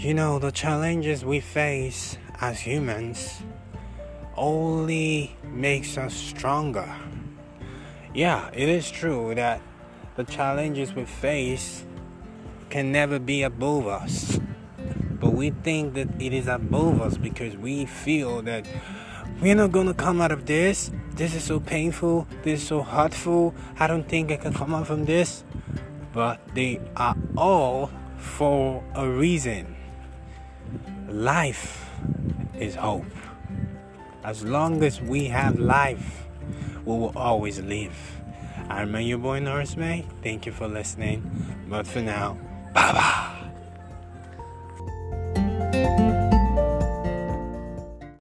You know, the challenges we face as humans only makes us stronger. Yeah, it is true that the challenges we face can never be above us. But we think that it is above us because we feel that we're not gonna come out of this. This is so painful. This is so hurtful. I don't think I can come out from this. But they are all for a reason. Life is hope. As long as we have life, we will always live. I'm your boy Norris May. Thank you for listening. But for now, bye bye.